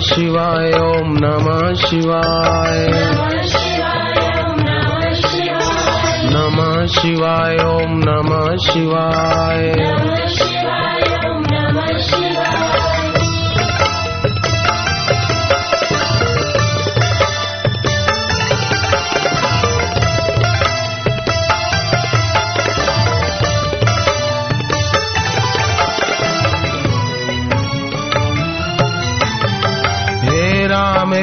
शिवाय ओम नमः शिवाय। नमः शिवाय ओम नमः शिवाय।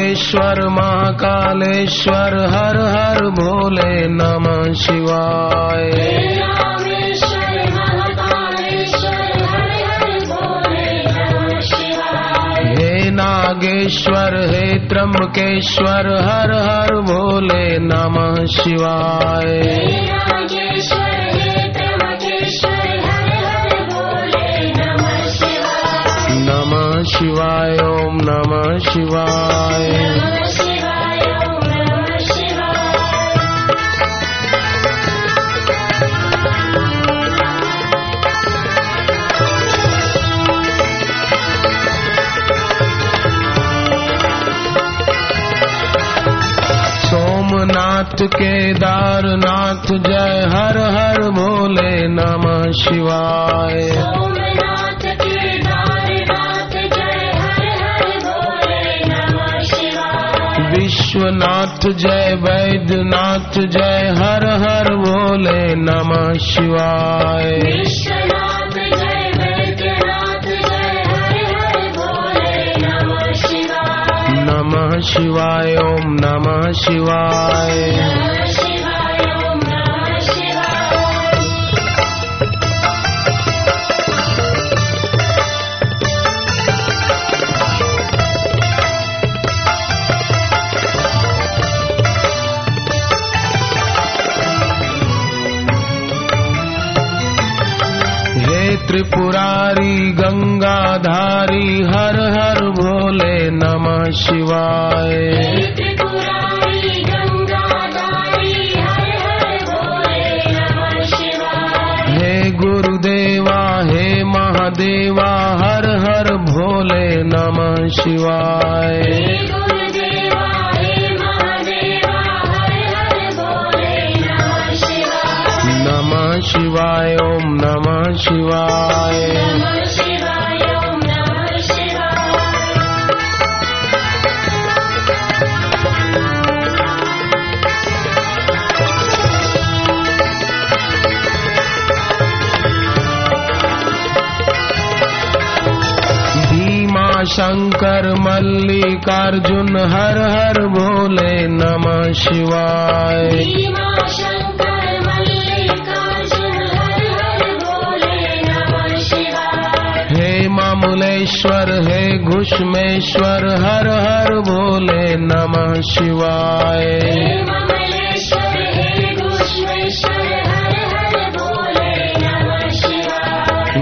रामेश्वर महाकालेश्वर हर हर भोले नमः शिवाय। हे नागेश्वर हे त्र्यंबकेश्वर हर हर भोले नमः शिवाय। शिवाय ओम नमः शिवाय। सोमनाथ केदारनाथ जय हर हर भोले नमः शिवाय। विश्वनाथ जय वैद्यनाथ जय हर हर भोले नमः शिवाय। विश्वनाथ जय वैद्यनाथ जय हर हर भोले नमः शिवाय। नमः ओम नमः शिवाय। शिवाय। हे गुरुदेवा, हे महादेवा, हर हर भोले नमः शिवाय। नमः शिवाय, ओम नमः शिवाय। शंकर मल्लिकार्जुन हर हर भोले नमः शिवाय। भीमा शंकर मल्लिकार्जुन हर हर भोले नमः शिवाय। हे मामुलेश्वर हे घुष्मेश्वर हर हर भोले नमः शिवाय।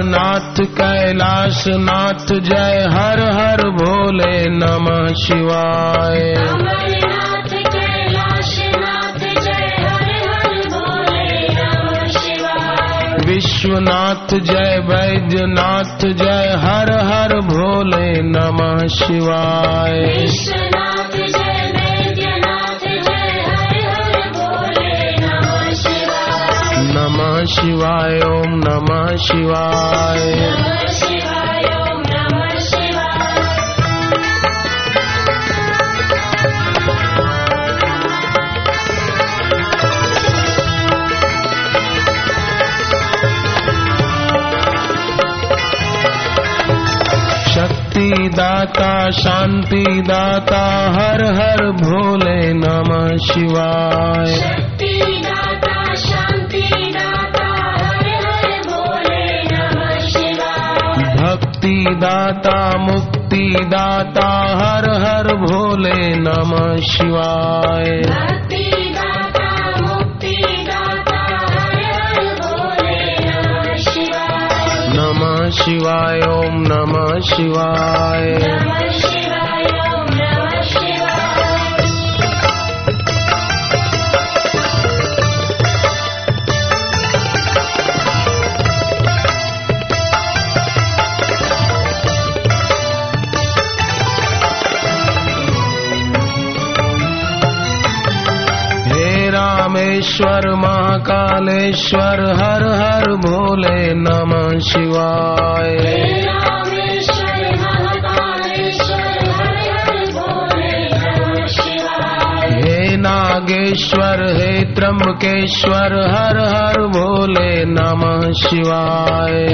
अमरनाथ कैलाश नाथ जय हर हर भोले नमः शिवाय। अमरनाथ कैलाशनाथ जय हर हर भोले नमः शिवाय। विश्वनाथ जय वैद्यनाथ जय हर हर भोले नमः शिवाय। नमः शिवाय ओम नमः शिवाय। दाता शांति दाता हर हर भोले नमः शिवाय। दाता मुक्ति दाता हर हर भोले नमः शिवाय। भक्ति दाता मुक्ति दाता हर हर भोले नमः शिवाय। ओम नमः शिवाय। नमः शिवाय रामेश्वर महाकालेश्वर हर हर भोले नमः शिवाय हे महाकालेश्वर हर हर भोले नमः शिवाय। हे नागेश्वर, हे त्र्यंबकेश्वर, हर हर भोले नमः शिवाय।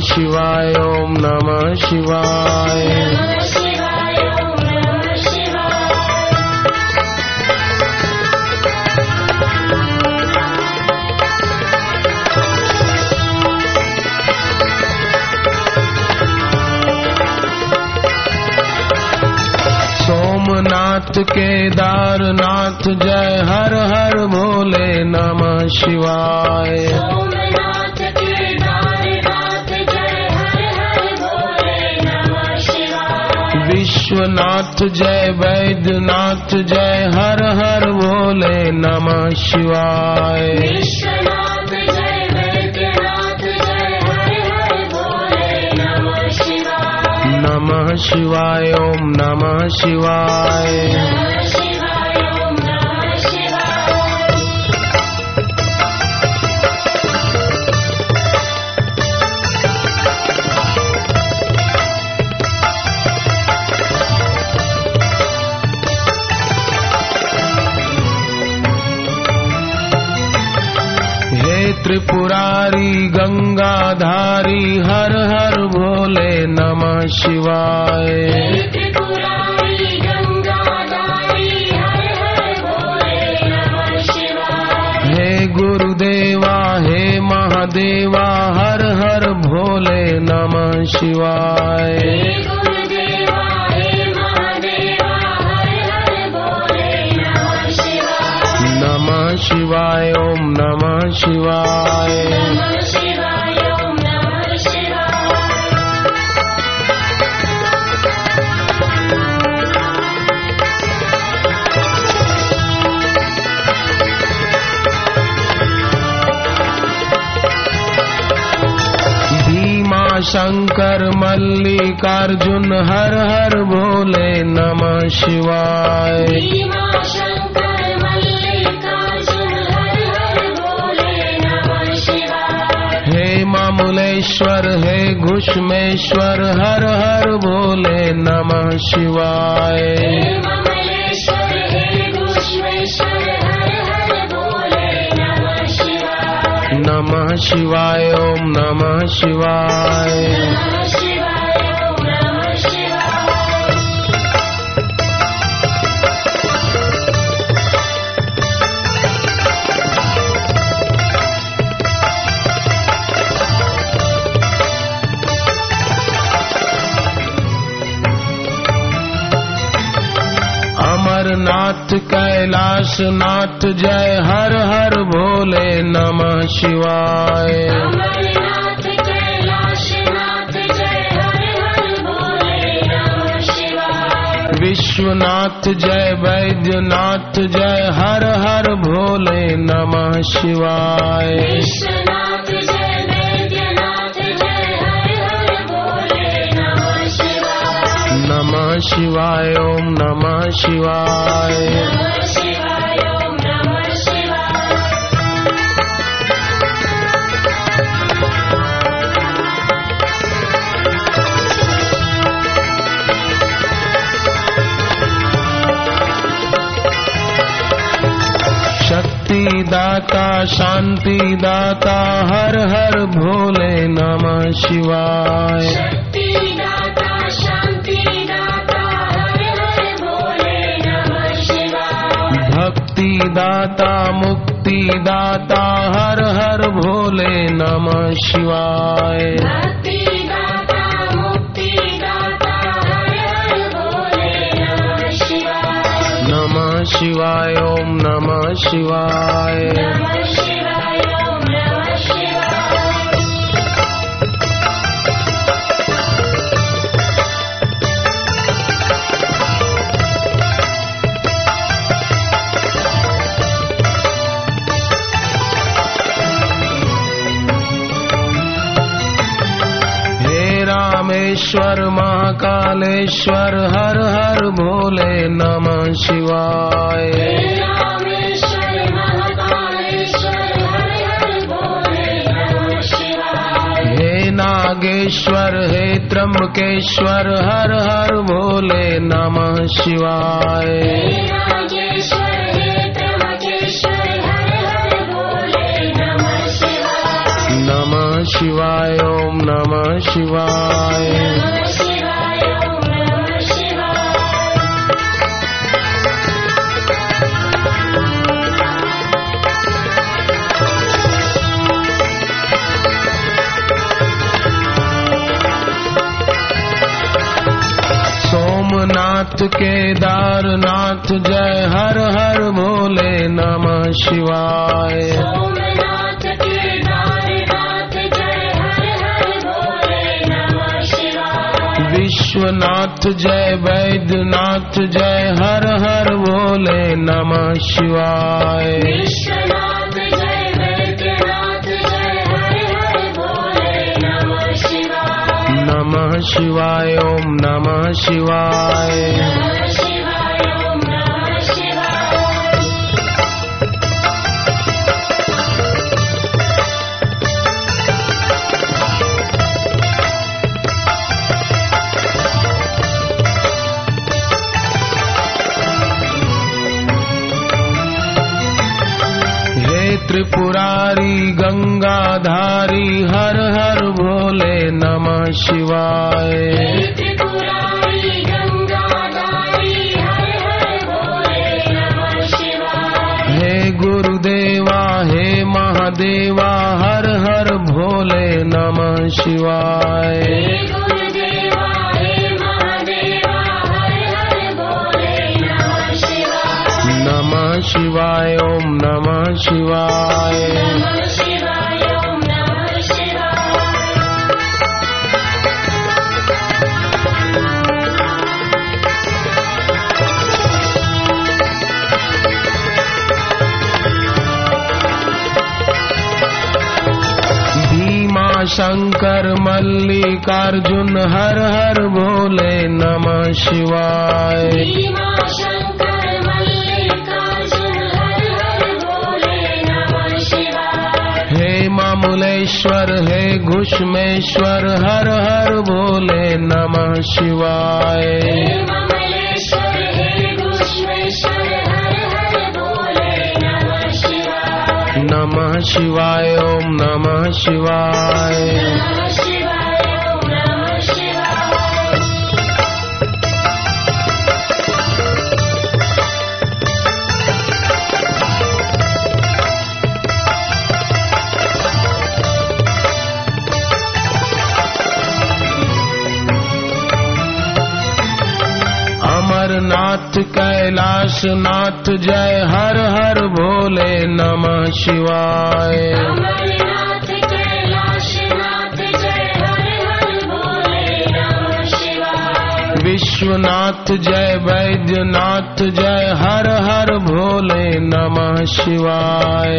शिवाय ओम नमः शिवाय। सोमनाथ केदारनाथ जय हर हर भोले नमः शिवाय। विश्वनाथ जय वैद्यनाथ जय हर हर भोले नमः शिवाय। विश्वनाथ जय वैद्यनाथ जय हर हर भोले नमः शिवाय ओम नमः शिवाय। त्रिपुरारी गंगाधारी हर हर भोले नमः शिवाय। हे हर हर भोले नमः शिवाय। हे गुरुदेवा हे महादेवा हर हर भोले नमः शिवाय। शिवाय ओम नमः शिवाय। शंकर मल्लिकार्जुन हर हर भोले नमः शिवाय। मामुलेश्वर हे घुष्मेश्वर हर हर भोले नमः शिवाय। नमः शिवाय ओम नमः शिवाय। अमरनाथ कैलाशनाथ जय हर हर भोले नमः शिवाय। अमरनाथ कैलाशनाथ जय हर हर भोले नमः शिवाय। विश्वनाथ जय वैद्यनाथ जय हर हर भोले नमः शिवाय। नमः शिवाय ओम नमः शिवाय। शक्ति दाता शांति दाता हर हर भोले नमः शिवाय। दाता मुक्ति दाता हर हर भोले नमः शिवाय। नम दाता मुक्ति दाता हर हर भोले नमः शिवाय। नमः शिवाय ओम नमः शिवाय। रामेश्वर महाकालेश्वर हर हर भोले नमः शिवाय। हर हर भोले नमः शिवाय। हे नागेश्वर हे त्र्यंबकेश्वर हर हर भोले नमः शिवाय। शिवाय ओम नमः शिवाय। सोमनाथ केदारनाथ जय हर हर भोले नमः शिवाय। सोमनाथ विश्वनाथ जय वैद्यनाथ जय हर हर भोले नमः शिवाय। विश्वनाथ जय वैद्यनाथ जय हर हर भोले नमः शिवाय। ओम नमः शिवाय। त्रिपुरारी गंगाधारी हर हर भोले नमः शिवाय। हर हर भोले नमः शिवाय। हे गुरुदेवा हे महादेवा हर हर भोले नमः शिवाय। शिवाय ओम नमः शिवाय। शंकर मल्लिकार्जुन हर हर भोले नमः शिवाय। हे हे घुष्मेश्वर हर हर भोले नमः शिवाय। नमः शिवाय ओम नमः शिवाय। कैलाश नाथ जय हर हर भोले नमः शिवाय। अमरनाथ कैलाशनाथ जय हर हर भोले नमः शिवाय। विश्वनाथ जय वैद्यनाथ जय हर हर भोले नमः शिवाय।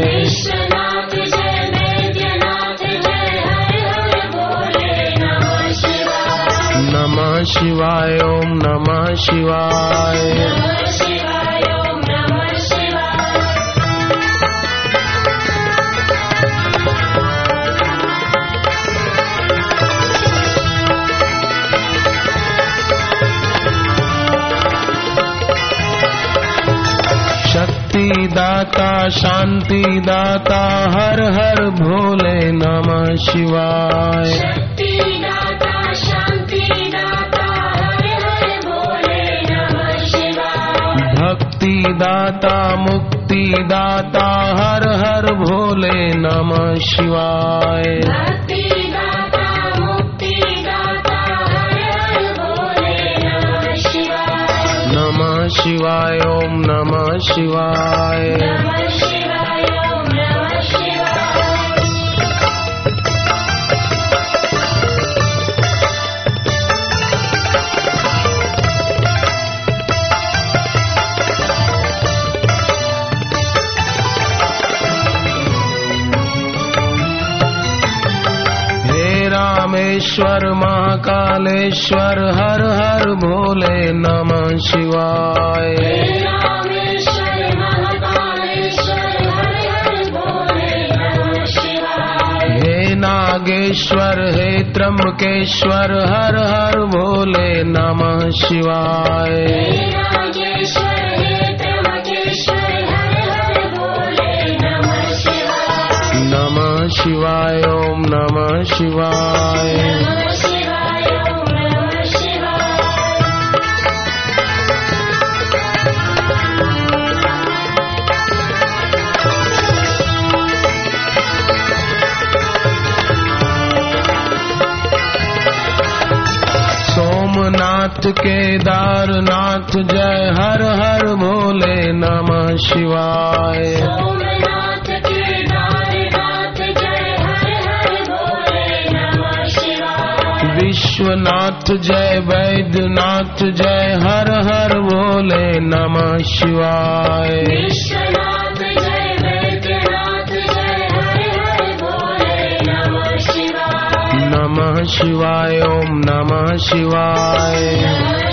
शिवाय ओम नमः शिवाय। दाता शांति दाता हर हर भोले नमः शिवाय। दाता मुक्ति दाता हर हर भोले नमः शिवाय। भक्ति दाता मुक्ति दाता हर हर भोले नमः शिवाय। ओम नमः शिवाय। नमः शिवाय। रामेश्वर महाकालेश्वर हर हर भोले नमः शिवाय। हे महाकालेश्वर हर हर भोले नमः शिवाय। हे नागेश्वर हे त्र्यंबकेश्वर हर हर भोले नमः शिवाय। शिवाय ओम नमः शिवाय। सोमनाथ केदारनाथ जय हर हर भोले नमः शिवाय। विश्वनाथ जय वैद्यनाथ जय हर हर भोले नमः शिवाय। विश्वनाथ जय वैद्यनाथ जय हर हर भोले नमः शिवाय। नमः शिवाय ओम नमः शिवाय।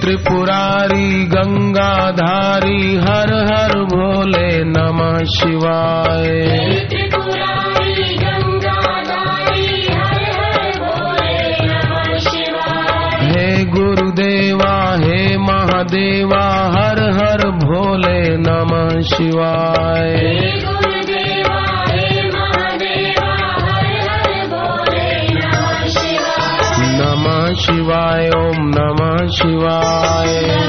त्रिपुरारी गंगाधारी हर हर भोले नमः शिवाय। त्रिपुरारी गंगाधारी हर हर भोले नमः शिवाय। हे गुरुदेवा हे महादेवा हर हर भोले नमः शिवाय। शिवाय ओम नमः शिवाय।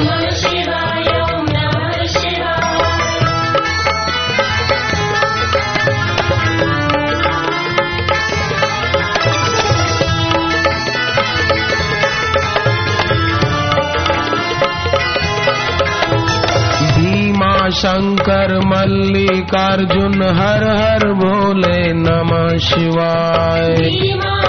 शंकर मल्लिकार्जुन हर हर भोले नमः शिवाय।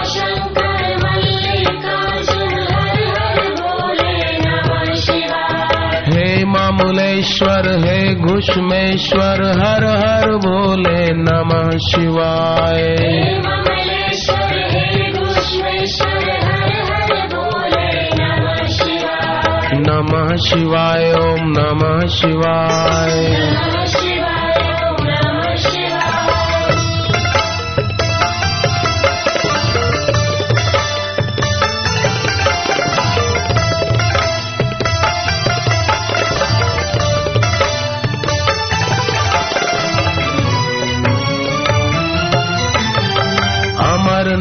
मामुलेश्वर हे घुष्मेश्वर हर हर भोले नमः शिवाय। नमः शिवाय। ओम नमः शिवाय।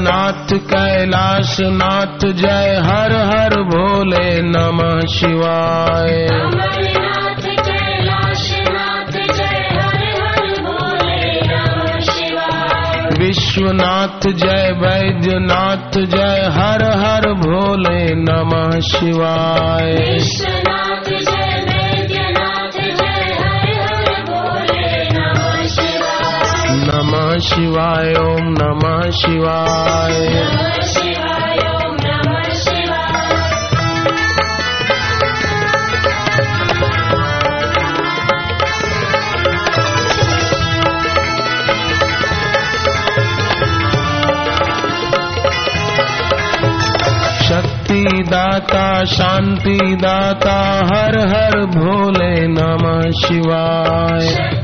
अमरनाथ कैलाशनाथ जय हर हर भोले नमः शिवाय। अमरनाथ कैलाशनाथ जय हर हर भोले नमः शिवाय। विश्वनाथ जय वैद्यनाथ जय हर हर भोले नमः शिवाय। शिवाय ओम नमः शिवाय। शक्ति दाता शांति दाता हर हर भोले नमः शिवाय।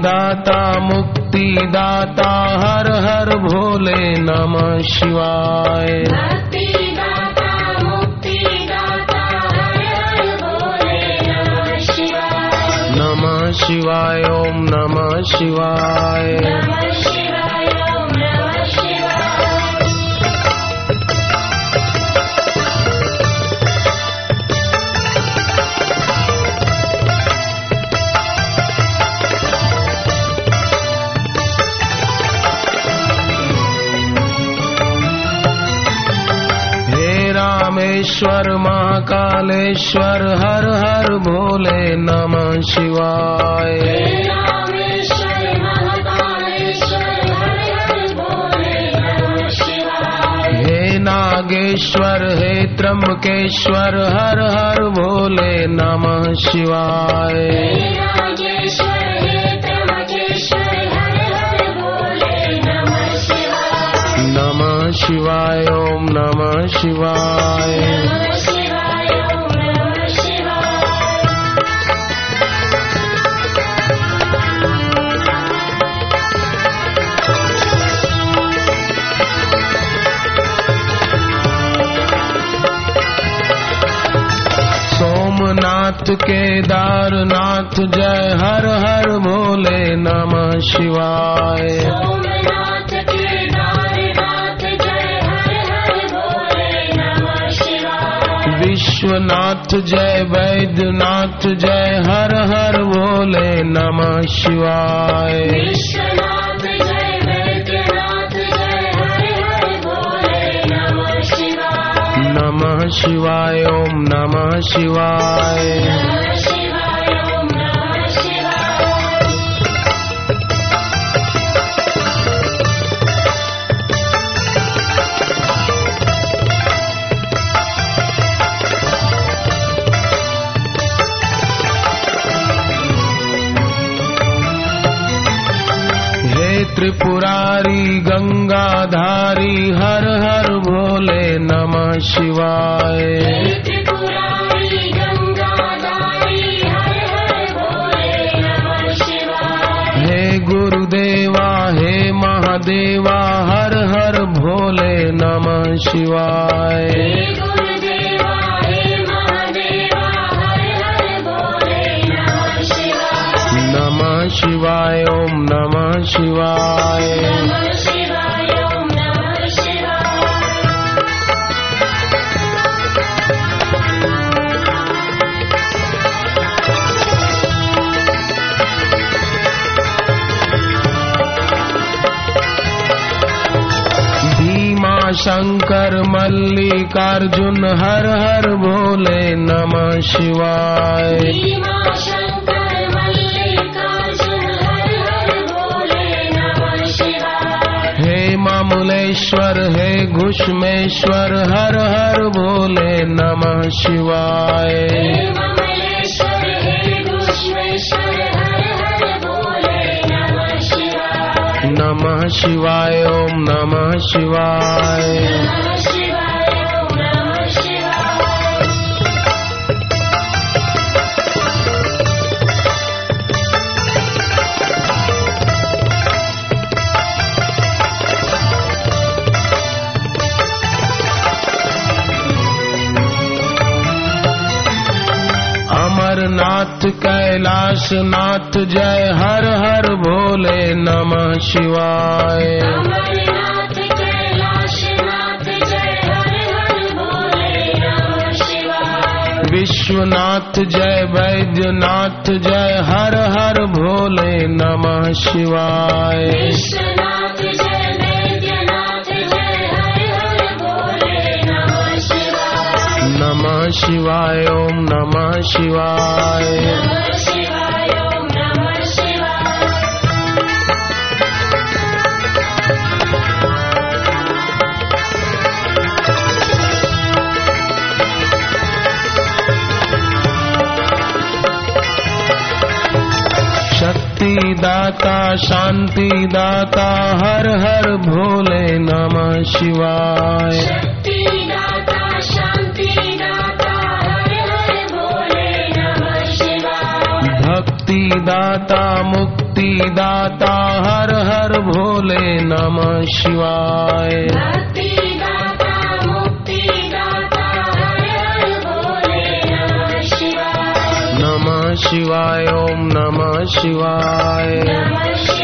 दाता मुक्ति दाता हर हर भोले नमः शिवाय। भक्ति दाता मुक्ति दाता हर हर भोले नमः शिवाय। नमः शिवाय ओम नमः शिवाय। रामेश्वर महाकालेश्वर हर हर भोले नमः शिवाय। हे महाकालेश्वर हर हर भोले नमः शिवाय। हे नागेश्वर हे त्र्यंबकेश्वर हर हर भोले नमः शिवाय। शिवाय ओम नमः शिवाय। विश्वनाथ जय वैद्यनाथ जय हर हर भोले नमः शिवाय। विश्वनाथ जय वैद्यनाथ जय हर हर भोले नमः शिवाय। नमः ओम नमः शिवाय। शिवाय गंगाधारी हर हर भोले नमः शिवाय। हे गुरुदेवा, हे महादेवा, हर हर भोले नमः शिवाय। शिवाय ओम नमः शिवाय। शंकर मल्लिकार्जुन हर हर भोले नमः शिवाय। मामुलेश्वर हे घुष्मेश्वर हर हर भोले नमः शिवाय। नमः शिवाय। ओम नमः शिवाय। अमरनाथ कैलाश नाथ जय हर हर भोले नमः शिवाय। अमरनाथ कैलाशनाथ जय हर हर भोले नमः शिवाय। विश्वनाथ जय वैद्यनाथ जय हर हर भोले नमः शिवाय। शिवाय ओम नमः शिवाय। शक्ति दाता शांति दाता हर हर भोले नमः शिवाय। मुक्ति दाता हर हर भोले नमः शिवाय। भक्ति दाता मुक्ति दाता हर हर भोले नमः शिवाय। नमः शिवाय ओम नमः शिवाय। नमः शिवाय।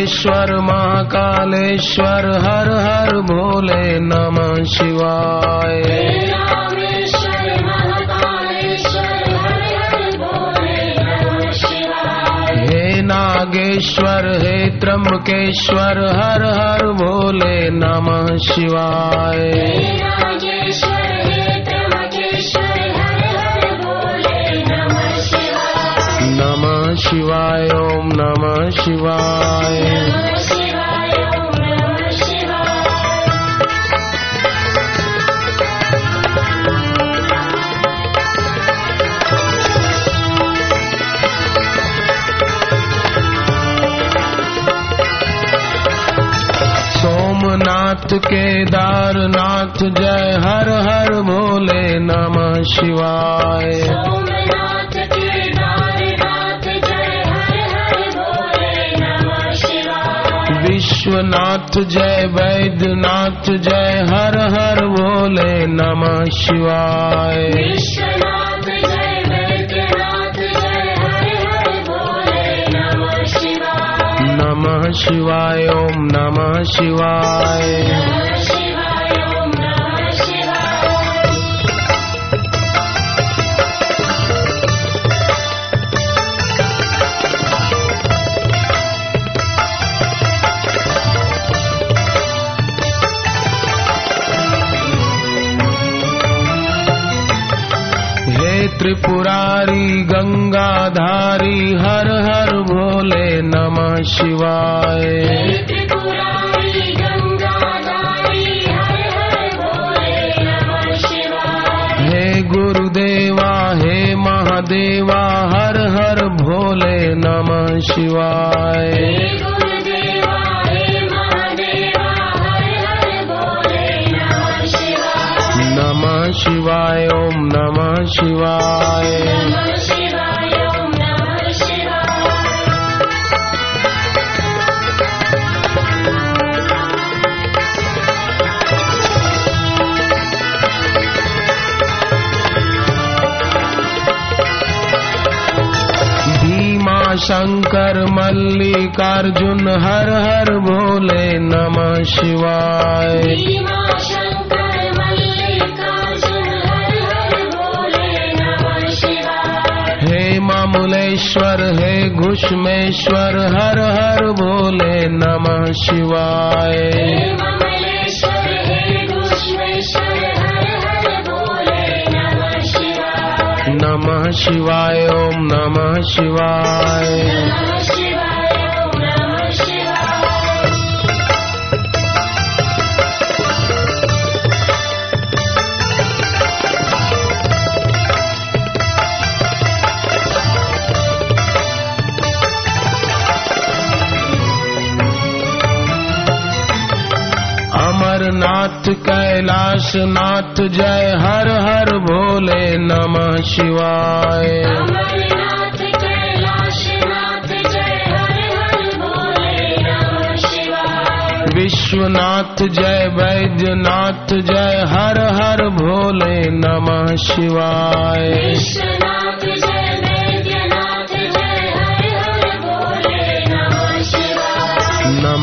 रामेश्वर महाकालेश्वर हर हर भोले नमः शिवाय। महाकालेश्वर हर हर भोले नमः शिवाय। हे नागेश्वर हे त्र्यंबकेश्वर हर हर भोले नमः शिवाय। शिवाय ओम नमः शिवाय। सोमनाथ केदारनाथ जय हर हर भोले नमः शिवाय। विश्वनाथ जय वैद्यनाथ जय हर हर भोले नमः शिवाय। विश्वनाथ जय वैद्यनाथ जय हर हर भोले नमः शिवाय। नमः ओम नमः शिवाय। त्रिपुरारी गंगाधारी हर हर भोले नमः शिवाय। त्रिपुरारी गंगाधारी हर हर भोले नमः शिवाय। हे गुरुदेवा हे महादेवा हर हर भोले नमः शिवाय। शिवाय ओम नमः शिवाय। शंकर मल्लिकार्जुन हर हर भोले नमः शिवाय। मामुलेश्वर है घुष्मेश्वर हर हर भोले नमः शिवाय। नमः शिवाय ओम नमः शिवाय। अमरनाथ कैलाश नाथ जय हर हर भोले नमः शिवाय। अमरनाथ कैलाशनाथ जय हर हर भोले नमः शिवाय। विश्वनाथ जय वैद्यनाथ जय हर हर भोले नमः शिवाय।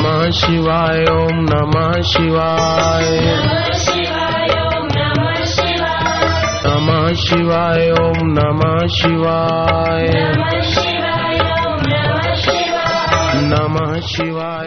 नमः शिवाय ओम नमः शिवाय। नमः शिवाय ओम नमः शिवाय। नमः शिवाय